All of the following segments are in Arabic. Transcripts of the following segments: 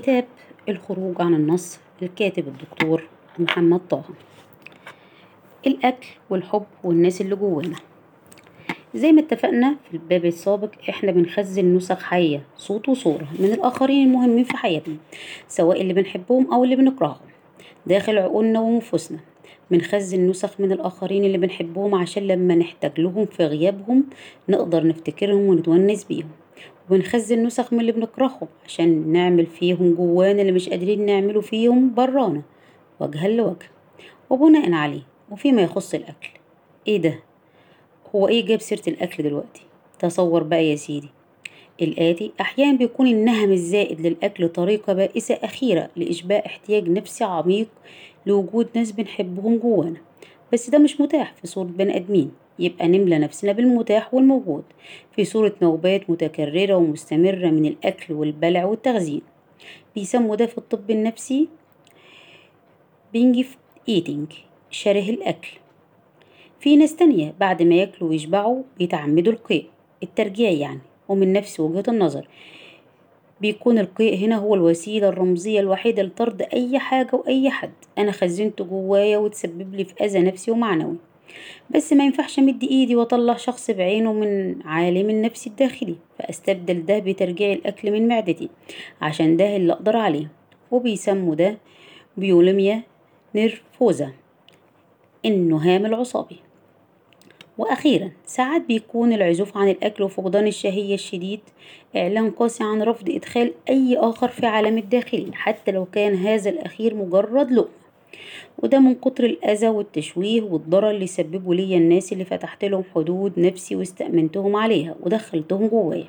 كتاب الخروج عن النص للكاتب الدكتور محمد طه. الأكل والحب والناس اللي جوانا. زي ما اتفقنا في الباب السابق إحنا بنخزن نسخ حية صوت وصورة من الآخرين المهمين في حياتنا سواء اللي بنحبهم أو اللي بنكرههم داخل عقولنا ونفوسنا. بنخزن نسخ من الآخرين اللي بنحبهم عشان لما نحتاج لهم في غيابهم نقدر نفتكرهم ونتونس بيهم. وبنخزن نسخ من اللي بنكرههم عشان نعمل فيهم جوانا اللي مش قادرين نعمله فيهم برانا. وجها لوجه. وبناء عليه. وفيما يخص الأكل. إيه ده؟ هو إيه جاب سيرة الأكل دلوقتي؟ تصور بقى يا سيدي. الآتي أحيانا بيكون النهم الزائد للأكل طريقة بائسة أخيرة لإشباع احتياج نفسي عميق لوجود ناس بنحبهم جوانا. بس ده مش متاح في صورة بني آدمين. يبقى نملى نفسنا بالمتاح والموجود في صورة نوبات متكررة ومستمرة من الأكل والبلع والتخزين. بيسموا ده في الطب النفسي binge eating شره الأكل. في ناس تانية بعد ما ياكلوا ويشبعوا بيتعمدوا القيء الترجيع يعني ومن نفس وجهة النظر. بيكون القيء هنا هو الوسيلة الرمزية الوحيدة لطرد أي حاجة وأي حد. أنا خزنته جوايا وتسبب لي في أذى نفسي ومعنوي. بس ما ينفعش أمد إيدي وأطلع شخص بعينه من عالم النفس الداخلي فأستبدل ده بترجيع الأكل من معدتي عشان ده اللي أقدر عليه. وبيسموا ده بيوليميا نيرفوزا النهام العصابي. وأخيرا ساعات بيكون العزوف عن الأكل وفقدان الشهية الشديد إعلان قاسي عن رفض إدخال أي آخر في عالم الداخلي حتى لو كان هذا الأخير مجرد لقمة. وده من كتر الأذى والتشويه والضرر اللي سببوا ليا الناس اللي فتحت لهم حدود نفسي واستأمنتهم عليها ودخلتهم جوايا.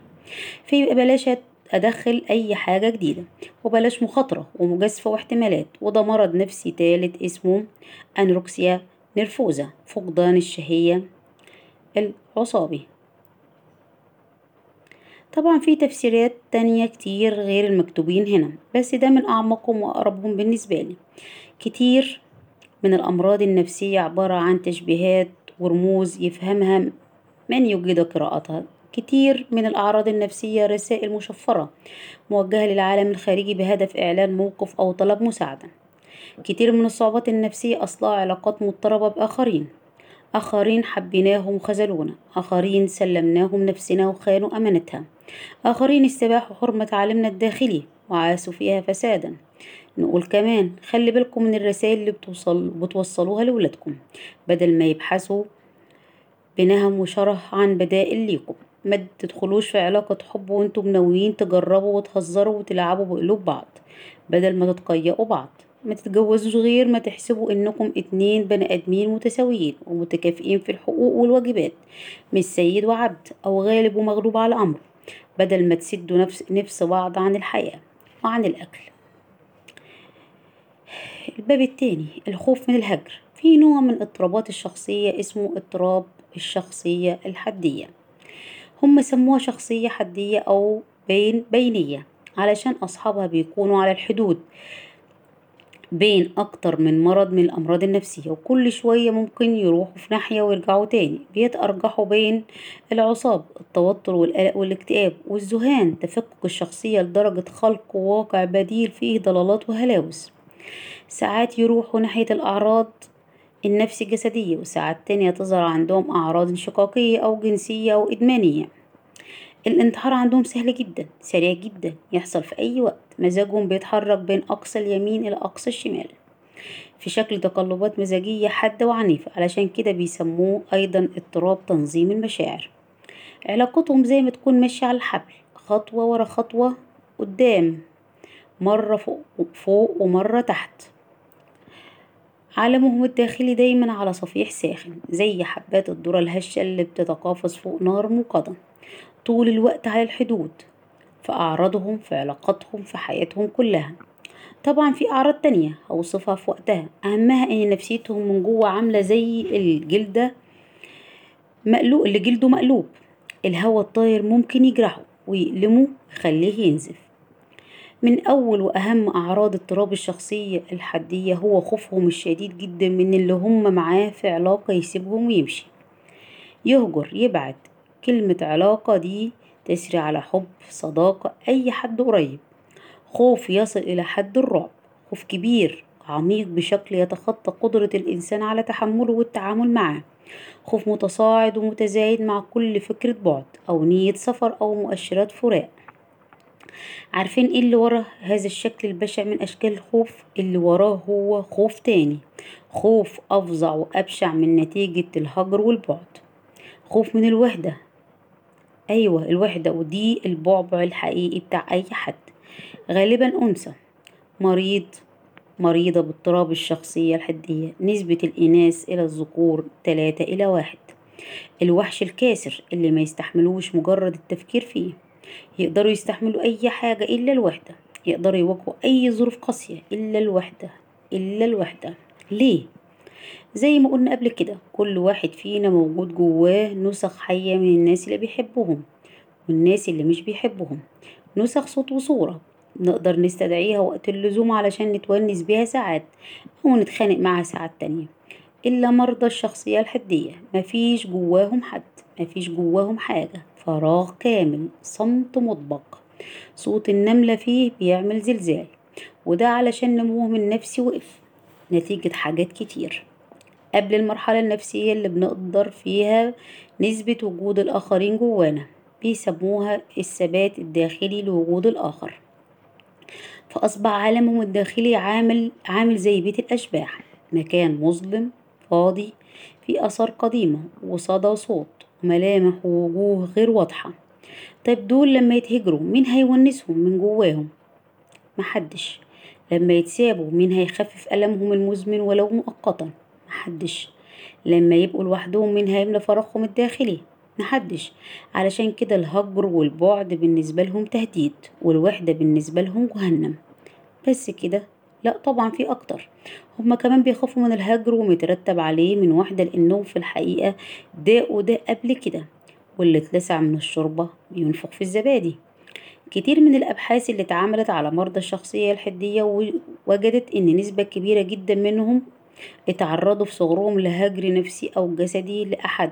فيبقى بلاش أدخل أي حاجة جديدة وبلاش مخاطرة ومجازفة واحتمالات وده مرض نفسي تالت اسمه أنروكسيا نرفوزا فقدان الشهية العصابي. طبعا في تفسيرات تانية كتير غير المكتوبين هنا بس ده من أعمقهم وأقربهم بالنسبة لي. كتير من الأمراض النفسية عبارة عن تشبيهات ورموز يفهمها من يجيد قراءتها. كتير من الأعراض النفسية رسائل مشفرة موجهة للعالم الخارجي بهدف إعلان موقف أو طلب مساعدة. كتير من الصعوبات النفسية أصلها علاقات مضطربة بآخرين. آخرين حبيناهم وخذلونا. آخرين سلمناهم نفسنا وخانوا أمانتها. آخرين استباحوا حرمة عالمنا الداخلي وعاسوا فيها فسادا. نقول كمان خلي بالكم من الرسائل اللي بتوصل بتوصلوها لولادكم بدل ما يبحثوا بنهم وشره عن بدائل ليكم. ما تدخلوش في علاقة حب وأنتم ناويين تجربوا وتهزروا وتلعبوا بقلوب بعض بدل ما تتقيأوا بعض. ما تتجوزوش غير ما تحسبوا إنكم اتنين بني آدمين متساويين ومتكافئين في الحقوق والواجبات مش سيد وعبد أو غالب ومغلوب على امره بدل ما تسدوا نفس, نفس بعض عن الحياة وعن الأكل. الباب التاني الخوف من الهجر. في نوع من اضطرابات الشخصية اسمه اضطراب الشخصية الحدية. هم سموها شخصية حدية أو بين بينية علشان أصحابها بيكونوا على الحدود. بين أكتر من مرض من الأمراض النفسية وكل شوية ممكن يروحوا في ناحية ويرجعوا تاني. بيتأرجحوا بين العصاب التوتر والقلق والاكتئاب والذهان تفكك الشخصية لدرجة خلق واقع بديل فيه ضلالات وهلاوس. ساعات يروحوا ناحية الأعراض النفسي الجسدية وساعات تانية تظهر عندهم أعراض انشقاقية أو جنسية أو إدمانية. الانتحار عندهم سهل جدا سريع جدا يحصل في أي وقت. مزاجهم بيتحرك بين أقصى اليمين إلى أقصى الشمال. في شكل تقلبات مزاجية حادة وعنيفة علشان كده بيسموه أيضا اضطراب تنظيم المشاعر. علاقتهم زي ما تكون ماشية على الحبل خطوة ورا خطوة قدام. مرة فوق, فوق ومرة تحت. عالمهم الداخلي دايما على صفيح ساخن زي حبات الذرة الهشة اللي بتتقافز فوق نار موقدة طول الوقت على الحدود في أعراضهم في علاقاتهم في حياتهم كلها. طبعا في أعراض تانية هوصفها في وقتها. أهمها إن نفسيتهم من جوه عاملة زي الجلدة مقلوب اللي جلده مقلوب. الهوا الطاير ممكن يجرحه ويألمه يخليه ينزف. من أول وأهم أعراض اضطراب الشخصية الحدية هو خوفهم الشديد جدا من اللي هم معاه في علاقة يسيبهم ويمشي. يهجر يبعد. كلمة علاقة دي تسري على حب صداقة أي حد قريب. خوف يصل إلى حد الرعب. خوف كبير عميق بشكل يتخطى قدرة الإنسان على تحمله والتعامل معه خوف متصاعد ومتزايد مع كل فكرة بعد أو نية سفر أو مؤشرات فراق. عارفين إيه اللي ورا هذا الشكل البشع من أشكال الخوف؟ اللي وراه هو خوف تاني. خوف أفظع وأبشع من نتيجة الهجر والبعد. خوف من الوحدة. أيوة الوحدة ودي البعبع الحقيقي بتاع أي حد. غالبا أنثى. مريض مريضة باضطراب الشخصية الحدية. نسبة الإناث إلى الذكور تلاتة إلى واحد. الوحش الكاسر اللي ما يستحملوش مجرد التفكير فيه. يقدروا يستحملوا أي حاجة إلا الوحدة. يقدروا يواجهوا أي ظروف قاسية إلا الوحدة إلا الوحدة. ليه؟ زي ما قلنا قبل كده كل واحد فينا موجود جواه نسخ حية من الناس اللي بيحبهم والناس اللي مش بيحبهم. نسخ صوت وصورة نقدر نستدعيها وقت اللزوم علشان نتونس بيها ساعات أو نتخانق معاها ساعات تانية. إلا مرضى الشخصية الحدية. مفيش جواهم حد مفيش جواهم حاجة. فراغ كامل صمت مطبق. صوت النملة فيه بيعمل زلزال وده علشان نموهم النفسي وقف. نتيجة حاجات كتير. قبل المرحلة النفسية اللي بنقدر فيها نسبة وجود الآخرين جوانا بيسموها الثبات الداخلي لوجود الآخر. فأصبح عالمهم الداخلي عامل عامل زي بيت الأشباح. مكان مظلم فاضي فيه آثار قديمة وصدى صوت. وملامح ووجوه غير واضحة. طيب دول لما يتهجروا مين هيونسهم من جواهم؟ محدش. لما يتسابوا مين هيخفف ألمهم المزمن ولو مؤقتا؟ محدش. لما يبقوا لوحدهم مين هيملى فراغهم الداخلي؟ محدش. علشان كده الهجر والبعد بالنسبة لهم تهديد والوحدة بالنسبة لهم جهنم. بس كده. لا طبعا في أكتر. هما كمان بيخافوا من الهجر ومترتب عليه من وحدة لأنهم في الحقيقة داقوا ده قبل كده واللي اتلسع من الشوربة بينفخ في الزبادي. كتير من الأبحاث اللي اتعملت على مرضى الشخصية الحدية وجدت إن نسبة كبيرة جدا منهم اتعرضوا في صغرهم لهجر نفسي أو جسدي لأحد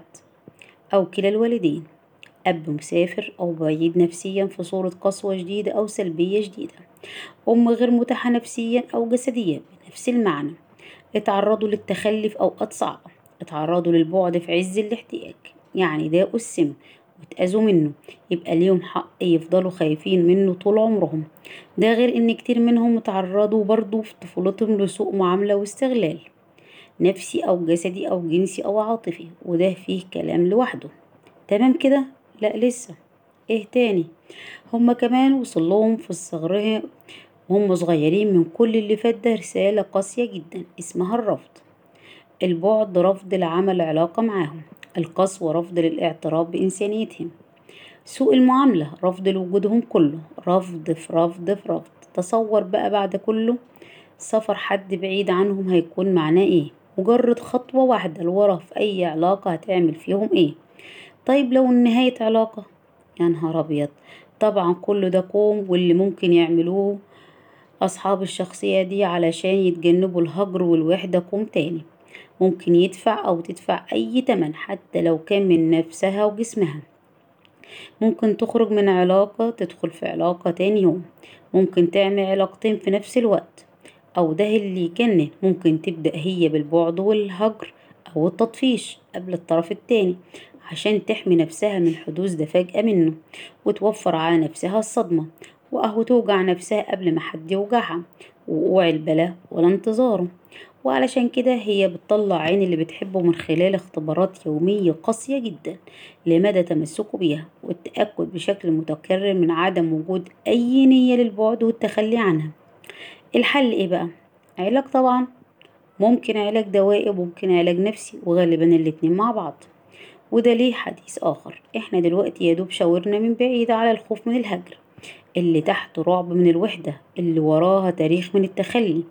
أو كلا الوالدين. أب مسافر أو بعيد نفسيا في صورة قسوة شديدة أو سلبية شديدة أم غير متاحة نفسيا أو جسديا بنفس المعنى. اتعرضوا للتخلي في أوقات صعبة اتعرضوا للبعد في عز الاحتياج. يعني داقوا السم واتأذوا منه. يبقى ليهم حق يفضلوا خايفين منه طول عمرهم. ده غير إن كتير منهم اتعرضوا برضه في طفولتهم لسوء معاملة واستغلال. نفسي أو جسدي أو جنسي أو عاطفي. وده فيه كلام لوحده. تمام كده؟ لأ لسه. إيه تاني؟ هما كمان وصلهم في الصغر وهم صغيرين من كل اللي فات ده رسالة قاسية جدا اسمها الرفض. البعد رفض لعمل علاقة معاهم القسوة رفض للاعتراف بإنسانيتهم. سوء المعاملة رفض لوجودهم كله رفض في رفض في رفض. تصور بقى بعد كله سفر حد بعيد عنهم هيكون معناه إيه؟ مجرد خطوة واحدة لورا في أي علاقة هتعمل فيهم إيه؟ طيب لو نهاية علاقة؟ يا نهار أبيض. طبعا كل ده كوم واللي ممكن يعملوه أصحاب الشخصية دي علشان يتجنبوا الهجر والوحدة كوم تاني. ممكن يدفع أو تدفع أي تمن حتى لو كان من نفسها وجسمها. ممكن تخرج من علاقة تدخل في علاقة تاني يوم. ممكن تعمل علاقتين في نفس الوقت. أو ده اللي يجنن. ممكن تبدأ هي بالبعد والهجر أو التطفيش. قبل الطرف التاني عشان تحمي نفسها من حدوث ده فجأة منه وتوفر على نفسها الصدمة وأهو توجع نفسها قبل ما حد يوجعها ووقوع البلاء ولا انتظاره وعلشان كده هي بتطلع عين اللي بتحبه من خلال اختبارات يومية قاسية جدا لمدى تمسكه بيها والتأكد بشكل متكرر من عدم وجود أي نية للبعد والتخلي عنها الحل إيه بقى؟ علاج طبعا ممكن علاج دوائي وممكن علاج نفسي وغالبا الاتنين مع بعض. وده ليه حديث آخر. إحنا دلوقتي يادوب شاورنا من بعيد على الخوف من الهجر اللي تحته رعب من الوحدة اللي وراها تاريخ من التخلي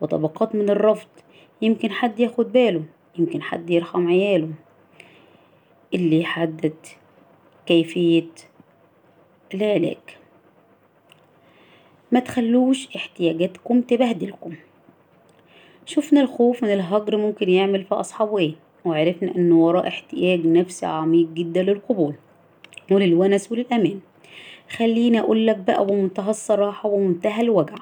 وطبقات من الرفض. يمكن حد ياخد باله يمكن حد يرحم عياله. اللي يحدد كيفية العلاج. ما تخلوش احتياجاتكم تبهدلكم. شفنا الخوف من الهجر ممكن يعمل في أصحابه إيه؟ وعرفنا إن وراه احتياج نفسي عميق جدا للقبول وللونس وللأمان. خليني أقولك بقى بمنتهى الصراحة ومنتهى الوجع.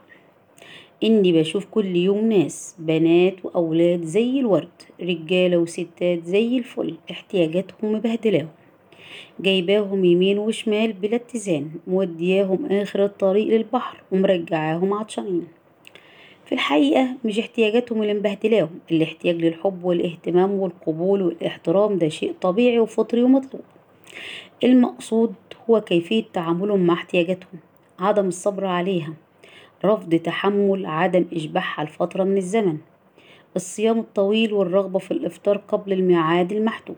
إني بشوف كل يوم ناس بنات وأولاد زي الورد رجالة وستات زي الفل احتياجاتهم مبهدلاهم. جايباهم يمين وشمال بلا اتزان مودياهم آخر الطريق للبحر ومرجعاهم عطشانين. في الحقيقة مش احتياجاتهم اللي مبهدلاهم الاحتياج للحب والاهتمام والقبول والاحترام ده شيء طبيعي وفطري ومطلوب. المقصود هو كيفية تعاملهم مع احتياجاتهم عدم الصبر عليها رفض تحمل عدم إشباعها لفترة من الزمن الصيام الطويل والرغبة في الإفطار قبل الميعاد المحدود.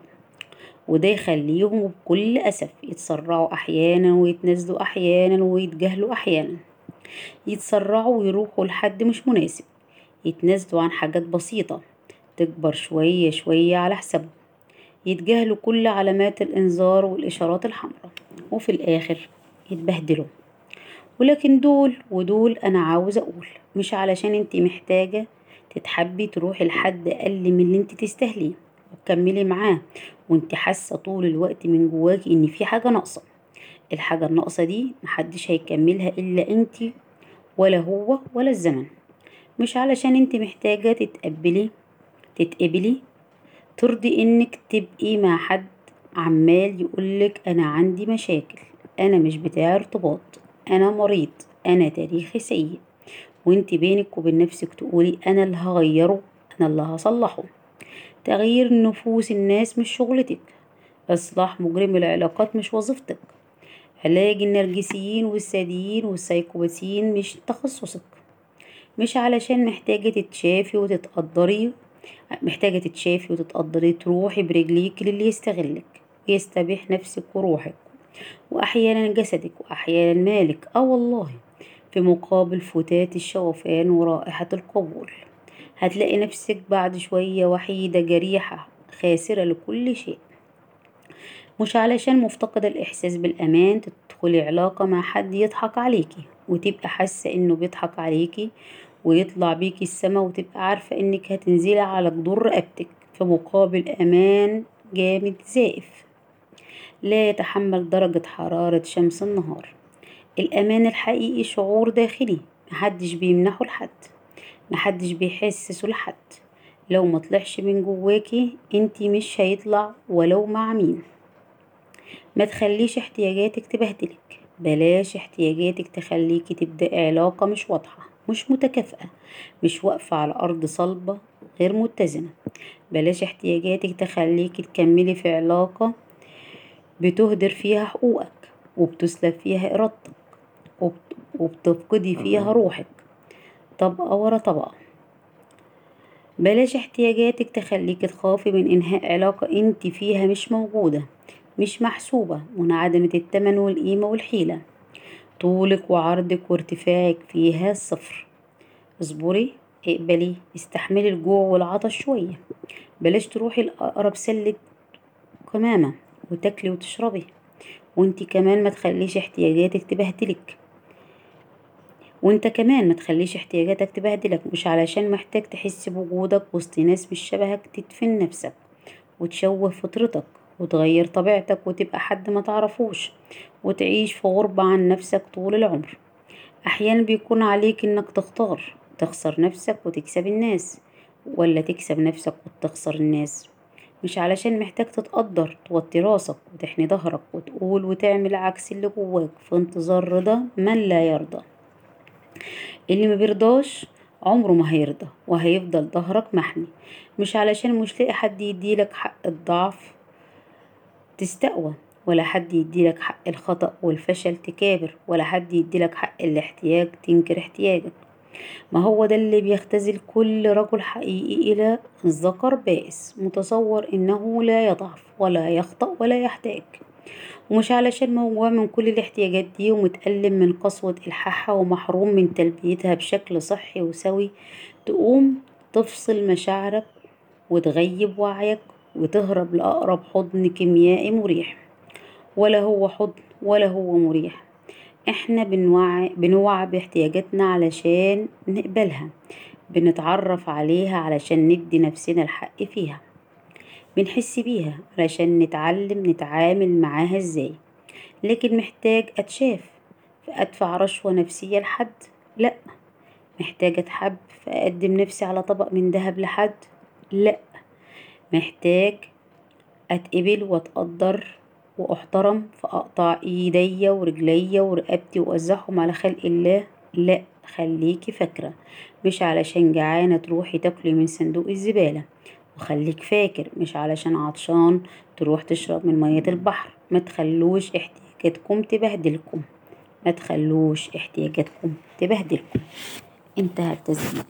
وده يخليهم بكل أسف يتسرعوا أحيانا ويتنازلوا أحيانا ويتجاهلوا أحيانا. يتسرعوا ويروحوا لحد مش مناسب. يتنازلوا عن حاجات بسيطة تكبر شوية شوية على حسابهم. يتجاهلوا كل علامات الإنذار والإشارات الحمراء. وفي الآخر يتبهدلوا. ولكن دول ودول أنا عاوزة أقول مش علشان انتي محتاجة تتحبي تروحي لحد أقل من اللي انتي تستاهليه. وتكملي معاه. وانتي حاسة طول الوقت من جواكي إن في حاجة ناقصة. الحاجة الناقصة دي محدش هيكملها إلا انتي ولا هو ولا الزمن. مش علشان انتي محتاجة تتقبلي تتقبلي ترضي إنك تبقي مع حد عمال يقولك أنا عندي مشاكل أنا مش بتاع ارتباط أنا مريض أنا تاريخي سيء. وأنت بينك وبين نفسك تقولي أنا اللي هغيره أنا اللي هصلحه. تغيير نفوس الناس مش شغلتك. إصلاح مجرم العلاقات مش وظيفتك. علاج النرجسيين والساديين والسايكوباسيين مش تخصصك. مش علشان محتاجة تتشافي وتتقدري محتاجة تتشافي وتتقدري تروحي برجليك للي يستغلك ويستبيح نفسك وروحك وأحيانا جسدك وأحيانا مالك. آه والله في مقابل فتات الشوفان ورائحة القبول. هتلاقي نفسك بعد شوية وحيدة جريحة خاسرة لكل شيء. مش علشان مفتقدة الإحساس بالأمان تدخلي علاقة مع حد يضحك عليكي وتبقى حاسة إنه بيضحك عليكي ويطلع بيكي السما وتبقى عارفة إنك هتنزلي على جدور رقبتك في مقابل أمان جامد زائف. لا يتحمل درجة حرارة شمس النهار. الأمان الحقيقي شعور داخلي محدش بيمنحه لحد محدش بيحسسه لحد. لو مطلعش من جواكي انتي مش هيطلع ولو مع مين. ما تخليش احتياجاتك تبهدلك. بلاش احتياجاتك تخليكي تبدأي علاقة مش واضحة مش متكافئة مش واقفة على أرض صلبة غير متزنة. بلاش احتياجاتك تخليكي تكملي في علاقة بتهدر فيها حقوقك وبتسلب فيها إرادتك وبتفقدي فيها روحك. طبقة ورا طبقة. بلاش احتياجاتك تخليكي تخافي من إنهاء علاقة انت فيها مش موجودة. مش محسوبة منعدمة التمن والقيمة والحيلة. طولك وعرضك وارتفاعك فيها صفر. اصبري اقبلي استحملي الجوع والعطش شوية. بلاش تروحي لأقرب سلة قمامة وتاكلي وتشربي. وانتي كمان ما تخليش احتياجاتك تبهدلك. وانت كمان ما تخليش احتياجاتك تبهدلك. مش علشان محتاج تحس بوجودك وسط ناس مش شبهك تدفن نفسك وتشوه فطرتك. وتغير طبيعتك وتبقى حد ما تعرفوش وتعيش في غربة عن نفسك طول العمر. أحيانا بيكون عليك إنك تختار تخسر نفسك وتكسب الناس ولا تكسب نفسك وتخسر الناس. مش علشان محتاج تتقدر توطي راسك وتحني ظهرك وتقول وتعمل عكس اللي جواك في انتظار رضا من لا يرضى. اللي ما بيرضاش عمره ما هيرضى وهيفضل ظهرك محني. مش علشان مش لاقي حد يديلك حق الضعف تستقوى ولا حد يديلك حق الخطأ والفشل تكابر ولا حد يديلك حق الاحتياج تنكر احتياجك. ما هو ده اللي بيختزل كل رجل حقيقي إلى ذكر بائس متصور إنه لا يضعف ولا يخطأ ولا يحتاج. ومش علشان موجوع من كل الاحتياجات دي ومتألم من قسوة إلحاحها ومحروم من تلبيتها بشكل صحي وسوي تقوم تفصل مشاعرك وتغيب وعيك وتهرب لأقرب حضن كيميائي مريح. ولا هو حضن ولا هو مريح. إحنا بنوعي, بنوعى باحتياجاتنا علشان نقبلها. بنتعرف عليها علشان ندي نفسنا الحق فيها. بنحس بيها علشان نتعلم نتعامل معاها إزاي. لكن محتاج أتشاف فأدفع رشوة نفسية لحد؟ لأ. محتاجة أتحب فأقدم نفسي على طبق من دهب لحد؟ لأ. محتاج أتقبل وأتقدر وأحترم فأقطع إيديا ورجليا ورقبتي وأوزعهم على خلق الله. لأ خليكي فاكرة مش علشان جعانة تروحي تاكلي من صندوق الزبالة. وخليك فاكر مش علشان عطشان تروح تشرب من مية البحر. متخلوش احتياجاتكم تبهدلكم. متخلوش احتياجاتكم تبهدلكم. انتهى التسجيل